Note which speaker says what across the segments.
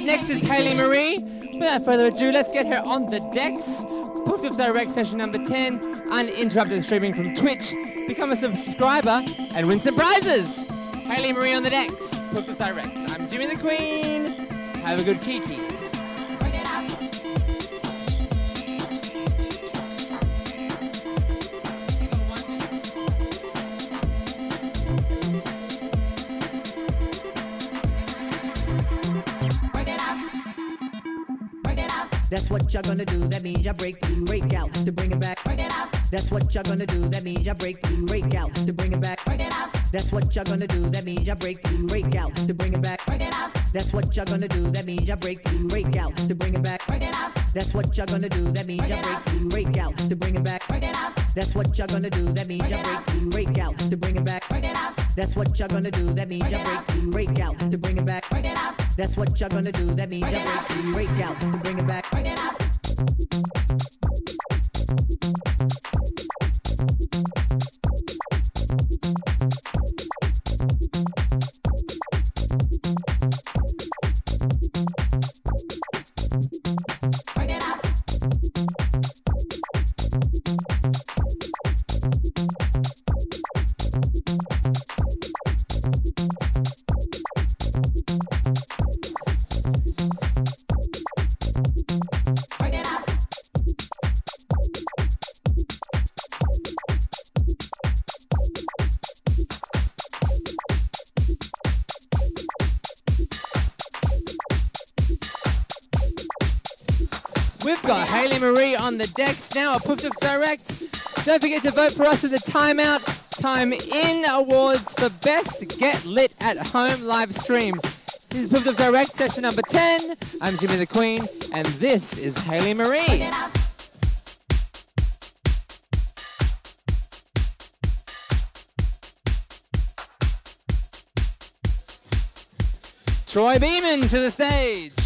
Speaker 1: Up next is Hayley Maree. Without further ado, let's get her on the decks. Poof Doof Direct session number 10, uninterrupted streaming from Twitch. Become a subscriber and win some prizes. Hayley Maree on the decks. Poof Doof Direct. I'm Jimmy the Queen. Have a good Kiki.
Speaker 2: That's what you're gonna do. That means you break through, break out to bring it back. Break it out. That's what you're gonna do. That means you break through, break out to bring it back. Break it out. That's what you're gonna do. That means you break through, break out to bring it back. Break it out. That's what you're gonna do. That means you break through, break out to bring it back. Break it out. That's what you're gonna do. That means you break through, break out to bring it back. Break it out. That's what you're gonna do. That means you break through, break out to bring it back. Break it out. That's what you're gonna do. That means you break through, break out to bring it back. Break it out. That's what you're gonna do. That means you break through, break out to bring it back. Break it out.
Speaker 1: Decks now at Puff Direct. Don't forget to vote for us at the Timeout Time In Awards for Best Get Lit at Home live stream. This is Puff Direct session number 10. I'm Jimmy the Queen, and this is Hayley Maree. Troy Beeman to the stage.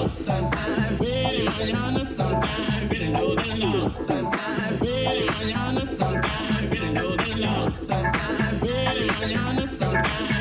Speaker 3: long. Sometime waiting on yana, sometime getting old and long. Sometime waiting on yana, sometime getting old and long. Sometime waiting on
Speaker 4: yana, sometime.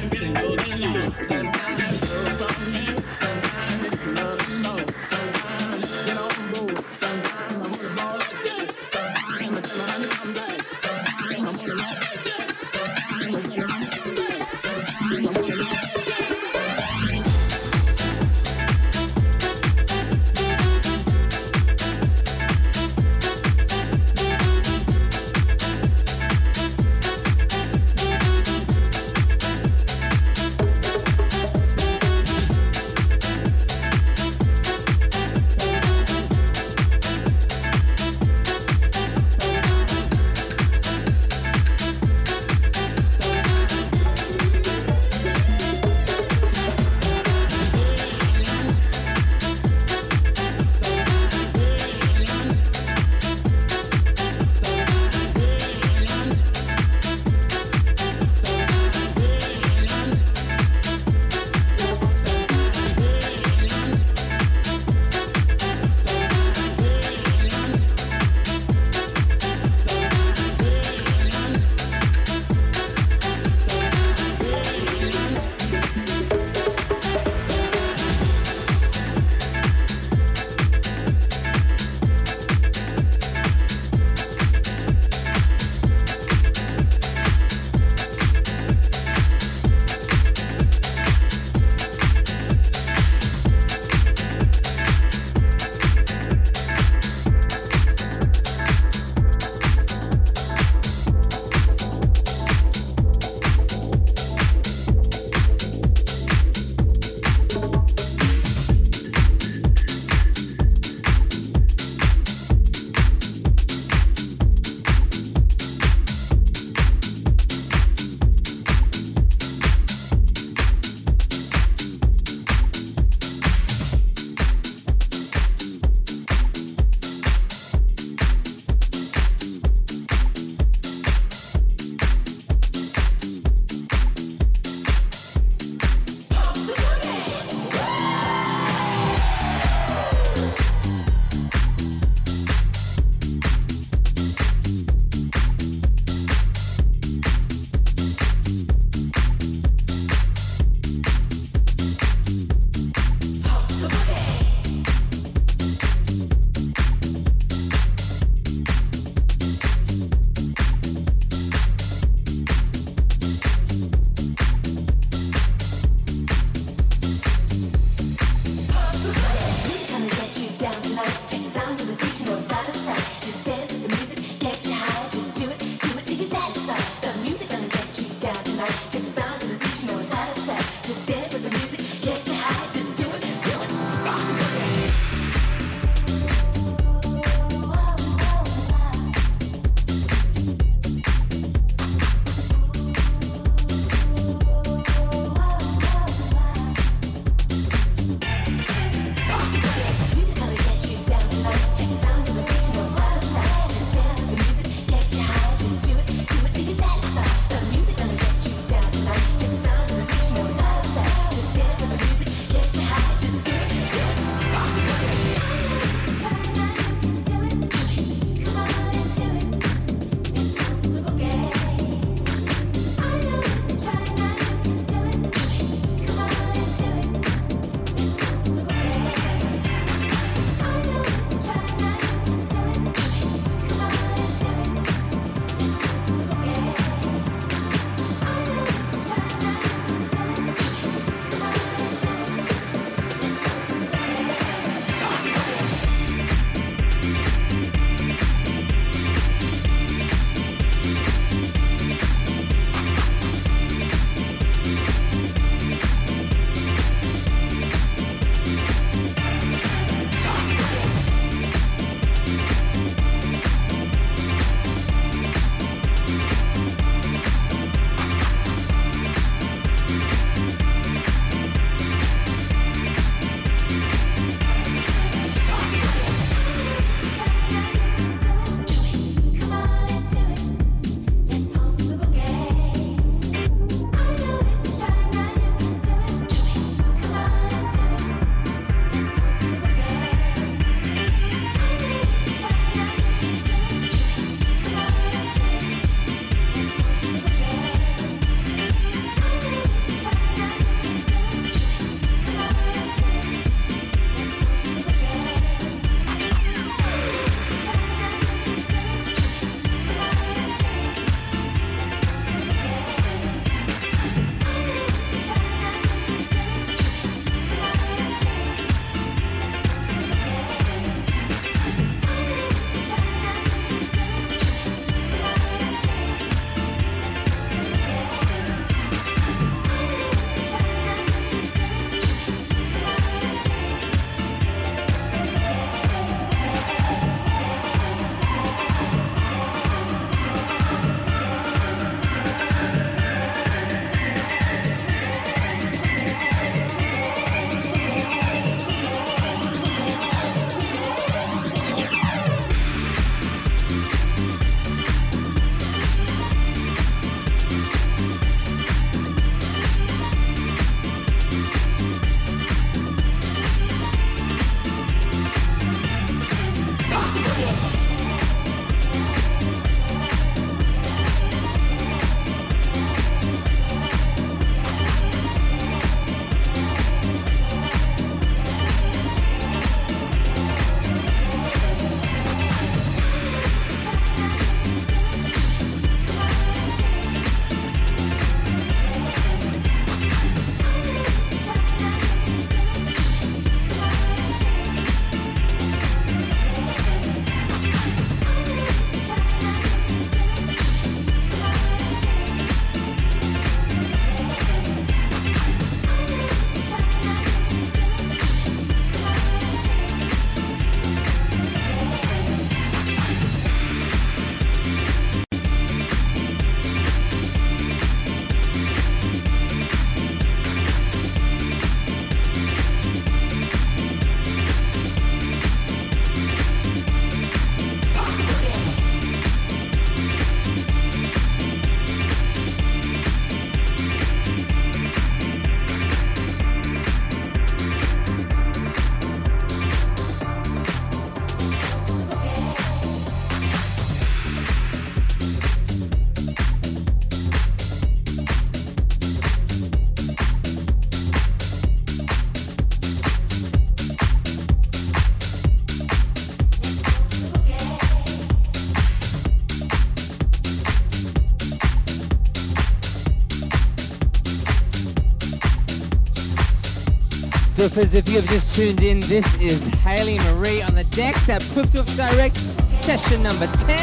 Speaker 1: Doofers, if you have just tuned in, this is Hayley Maree on the decks at Poof Doof Direct, session number 10.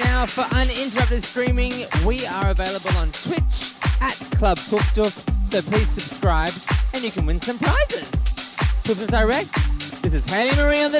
Speaker 1: Now, for uninterrupted streaming, we are available on Twitch at Club Poof Doof, so please subscribe and you can win some prizes. Poof Doof Direct, this is Hayley Maree on the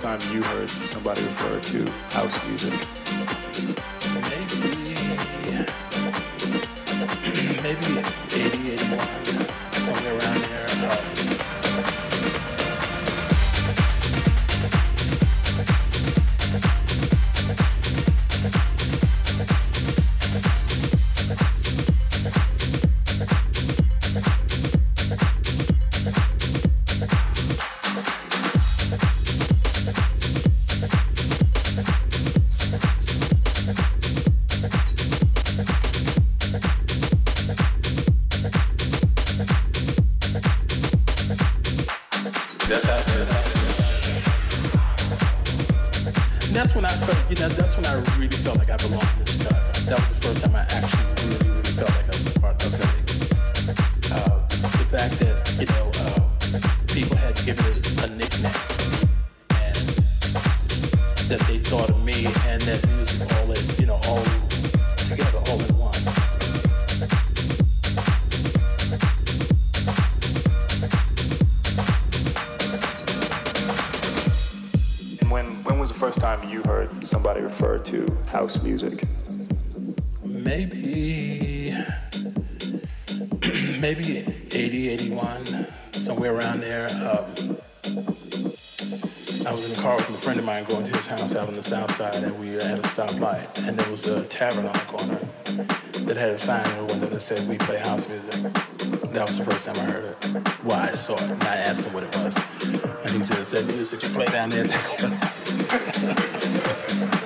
Speaker 1: decks.
Speaker 4: somebody refer to house music? To house music?
Speaker 5: maybe maybe 80 81 somewhere around there um, i was in the car with a friend of mine going to his house out on the south side and we were at a stoplight and there was a tavern on the corner that had a sign in the window that said we play house music. That was the first time i heard it. Well i saw it and i asked him what it was and he said that music you play down there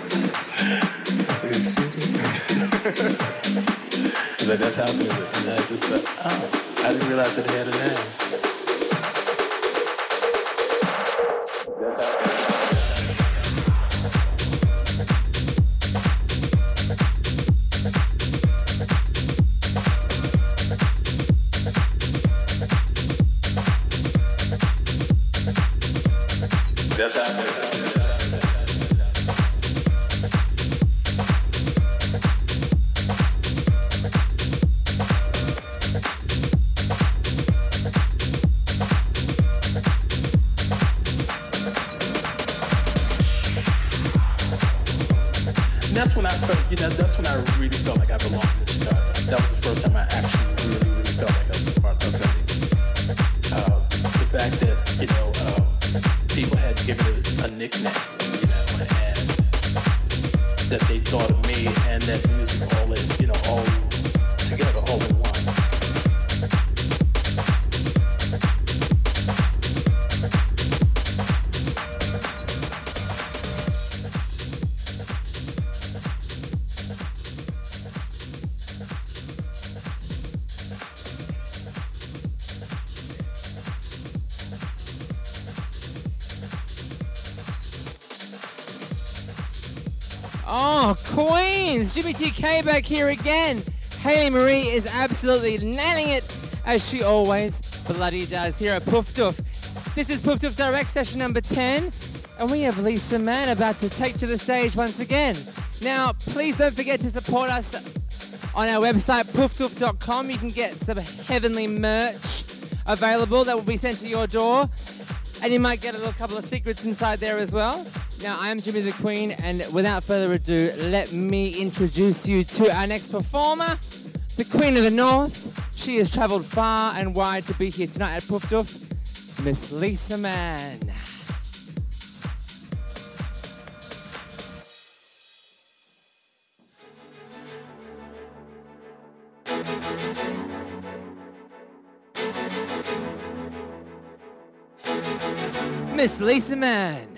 Speaker 5: He's like, that's house music. And I just said, oh, I didn't realize it had a name. That's house music. That's house that's when I really felt like I belonged in Chicago. That was the first time I actually really, really felt like I was a part of city. Uh, the fact that, you know, uh, people had given it a nickname, you know, and that they thought of me and that
Speaker 1: Queens! Jimmy TK back here again. Hayley Maree is absolutely nailing it, as she always bloody does here at Poof Doof. This is Poof Doof Direct session number 10, and we have Lisa Mann about to take to the stage once again. Now, please don't forget to support us on our website, poofdoof.com. You can get some heavenly merch available that will be sent to your door. And you might get a little couple of secrets inside there as well. Now, I'm Jimmy the Queen, and without further ado, let me introduce you to our next performer, the Queen of the North. She has travelled far and wide to be here tonight at Poof Doof, Miss Lisa Mann. Miss Lisa Mann.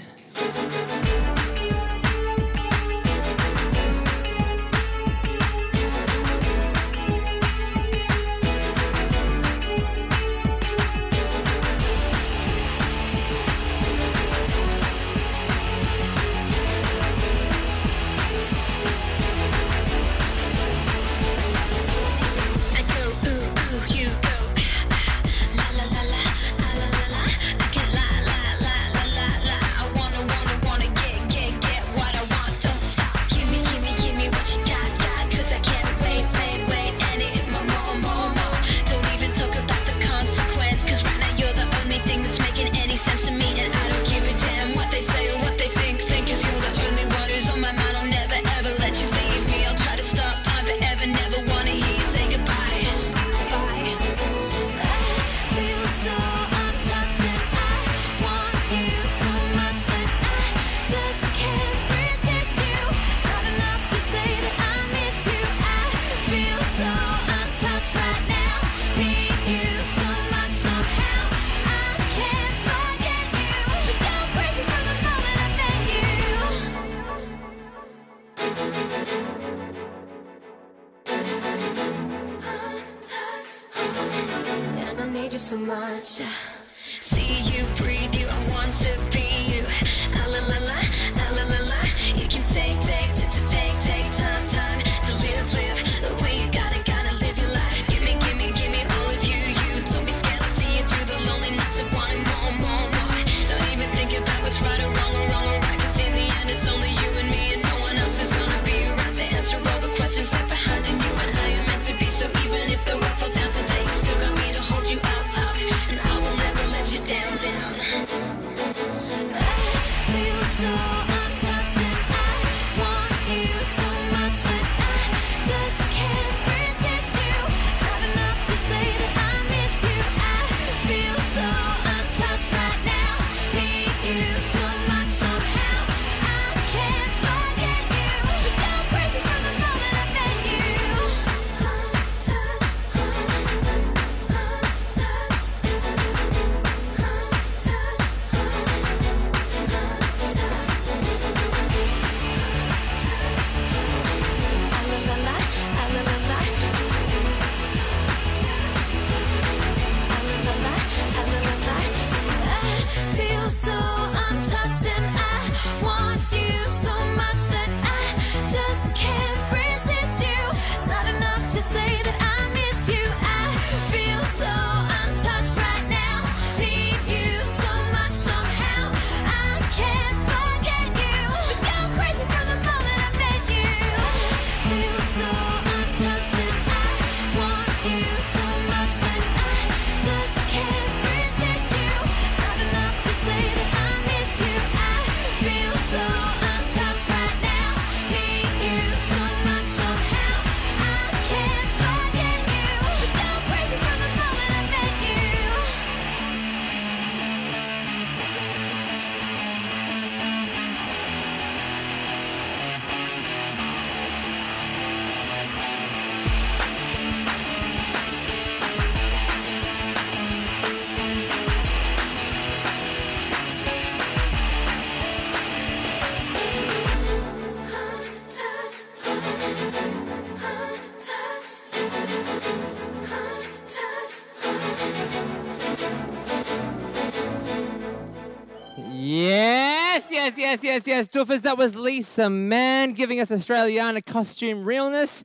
Speaker 1: Yes, That was Lisa Mann giving us Australiana costume realness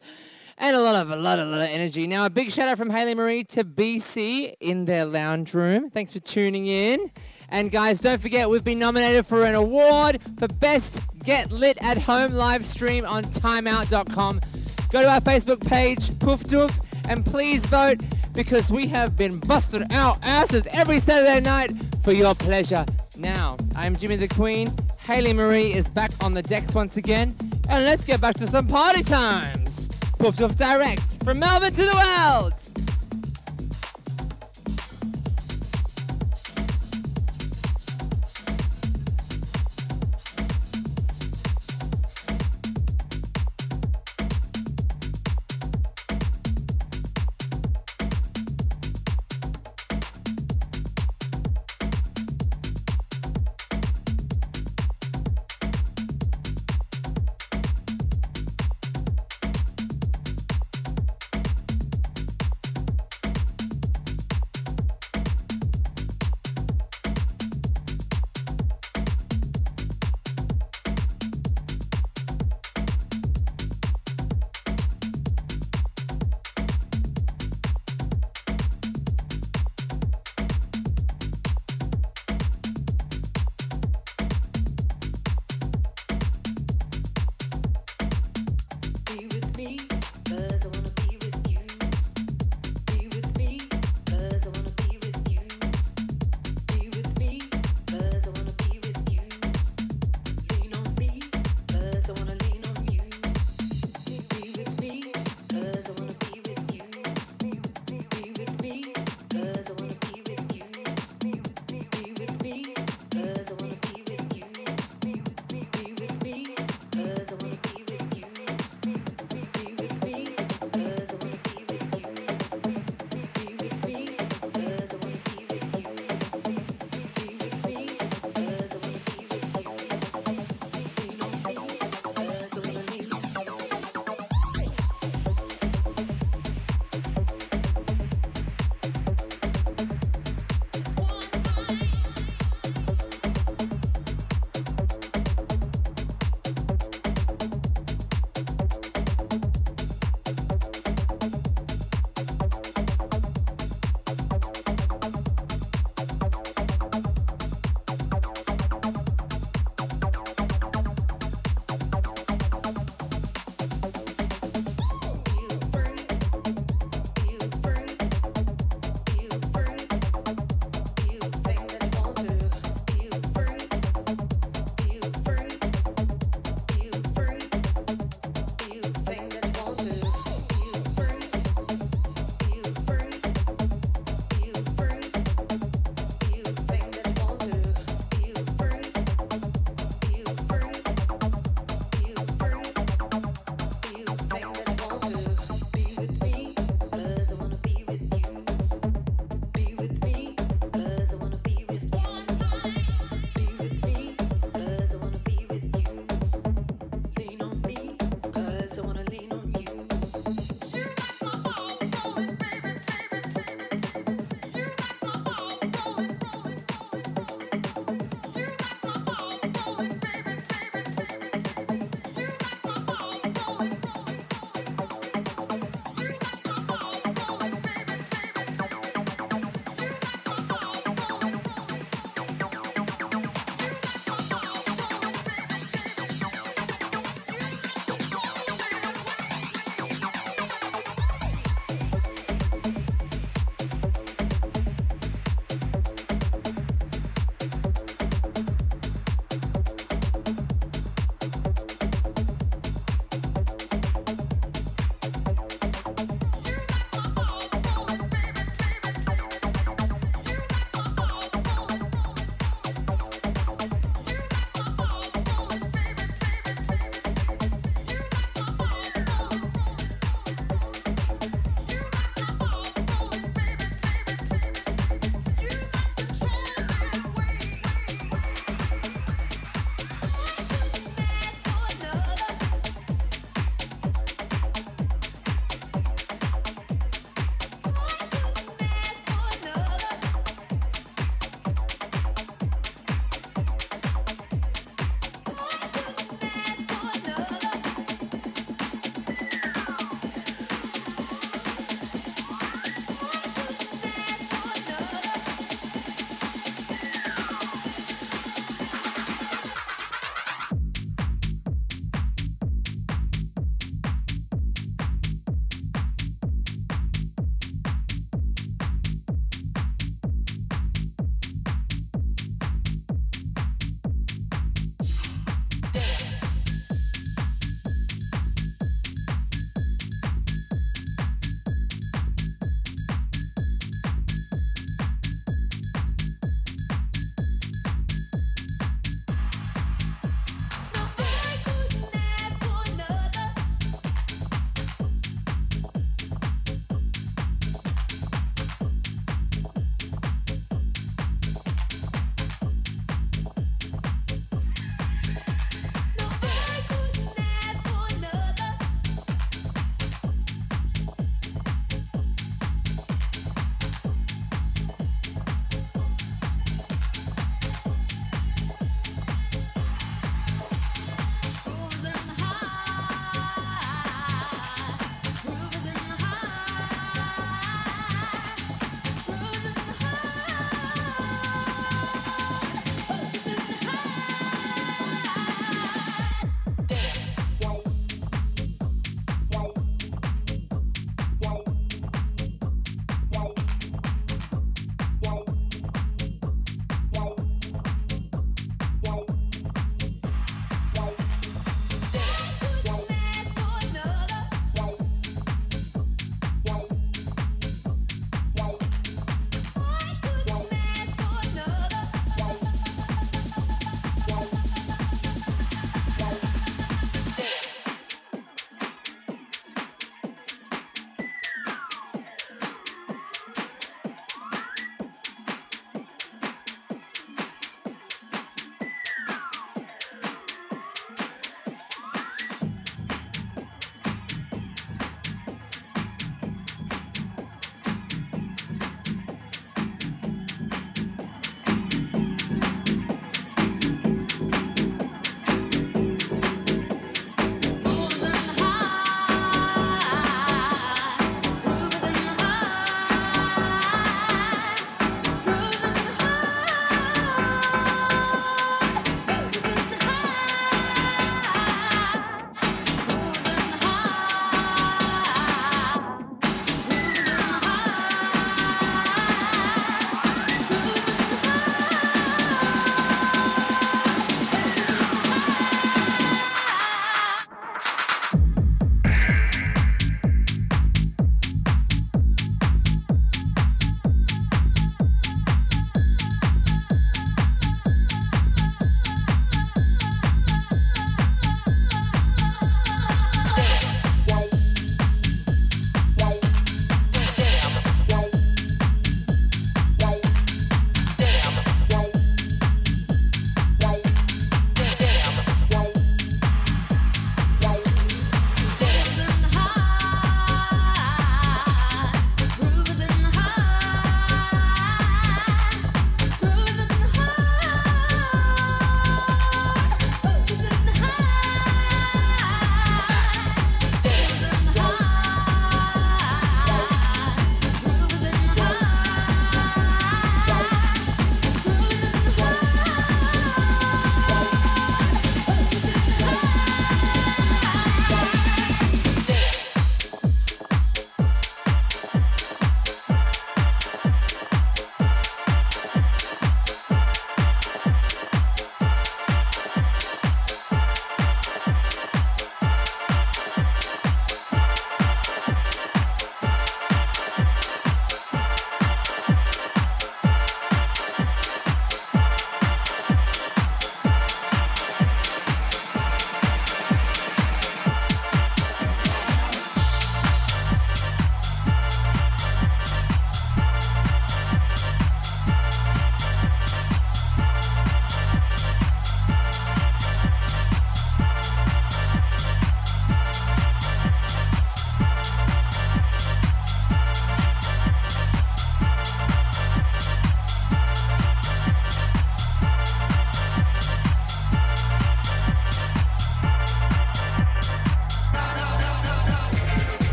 Speaker 1: and a lot of a lot of, lot of energy. Now, a big shout out from Hayley Maree to BC in their lounge room. Thanks for tuning in. And guys, don't forget we've been nominated for an award for best Get Lit at Home live stream on timeout.com. Go to our Facebook page, Poof Doof, and please vote because we have been busting our asses every Saturday night for your pleasure. Now, I'm Jimmy the Queen. Hayley Maree is back on the decks once again, and let's get back to some party times. Poof Doof Direct from Melbourne to the world.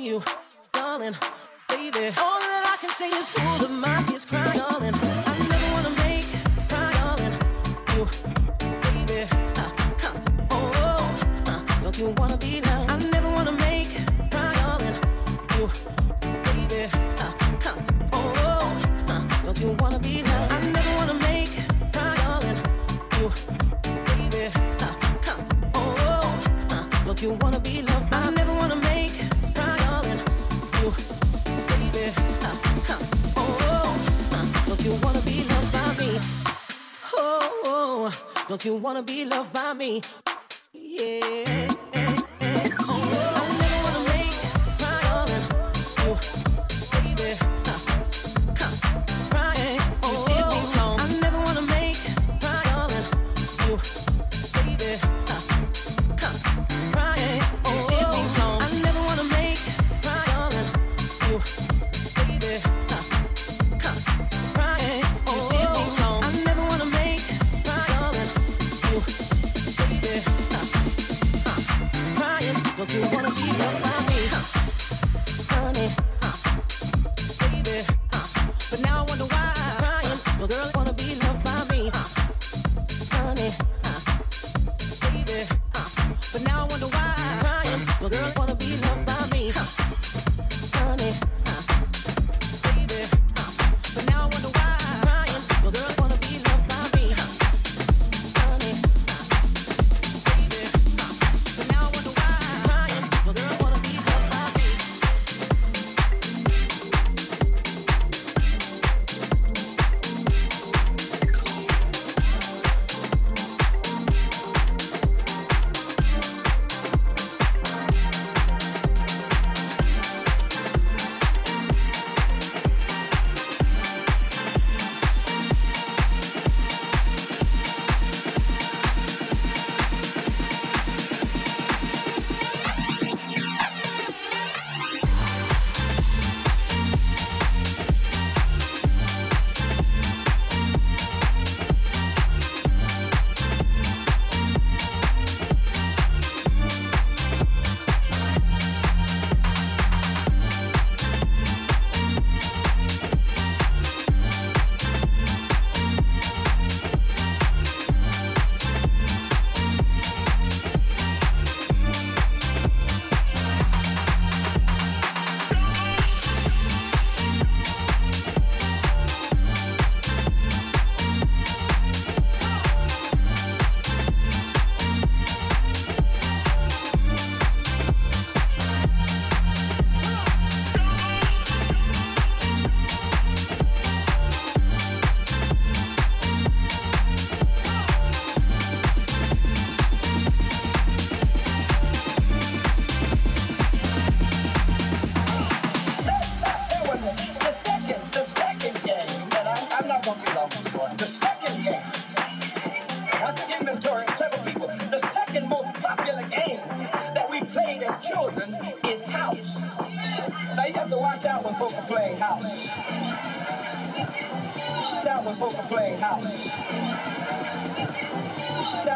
Speaker 6: you, darling, baby. All that I can say is all of my tears crying. darling. I never wanna make cry, darling, you, baby. Uh, huh. oh, uh, don't you wanna be now? I never wanna make cry, darling, you, baby. Uh, huh. oh, uh, don't you wanna be now? I never wanna make cry, darling, you, baby. Uh, huh. oh, uh, don't you wanna be loved? Don't you wanna be loved by me? Yeah.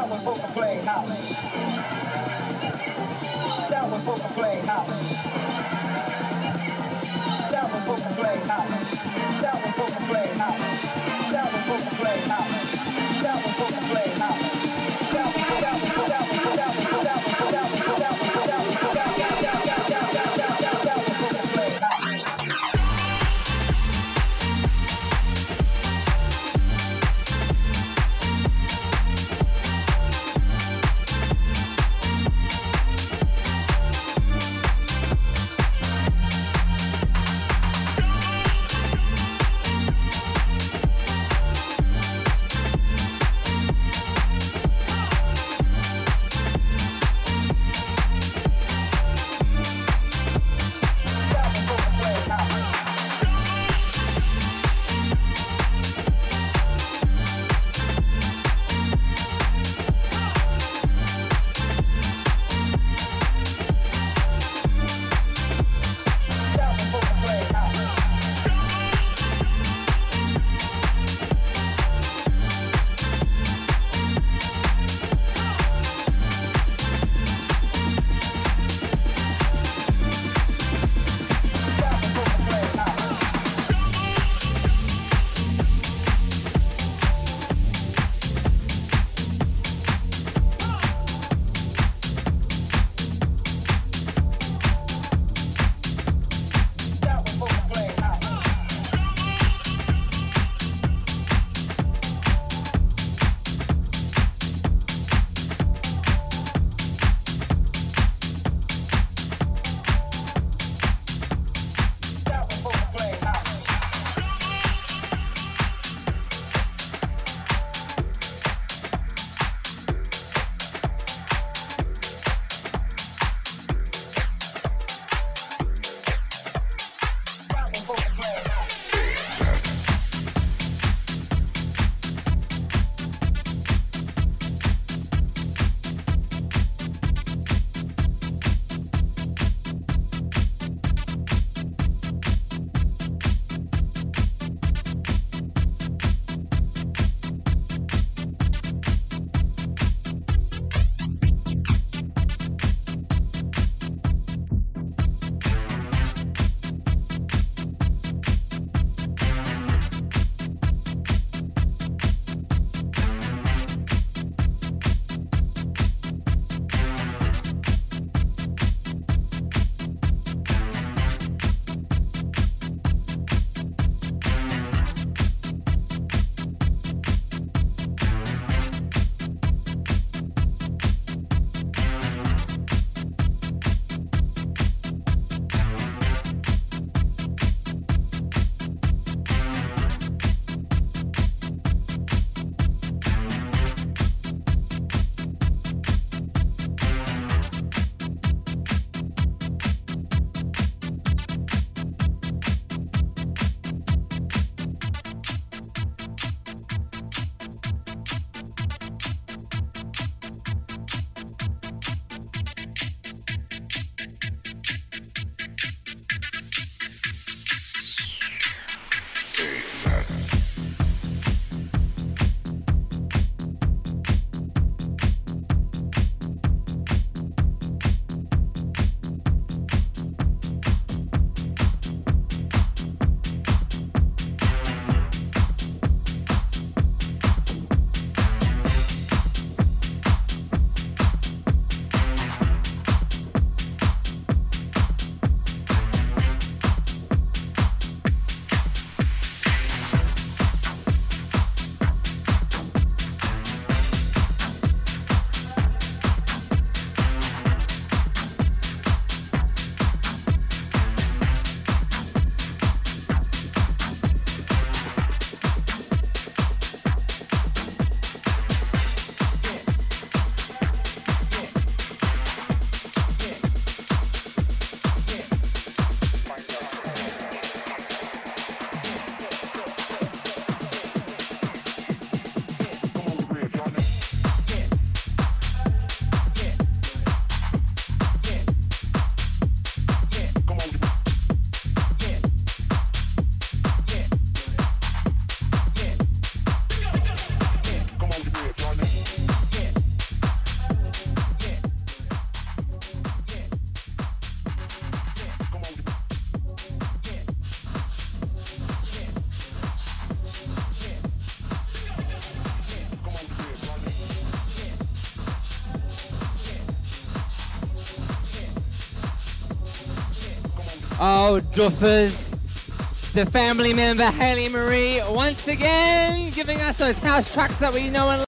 Speaker 7: Down with Brooklyn play House. Down with Brooklyn play House. Down with Brooklyn play House. Down with Brooklyn play House. Down with Brooklyn play House. Down with Brooklyn play House.
Speaker 1: Duffers. The family member Hayley Maree once again giving us those house tracks that we know and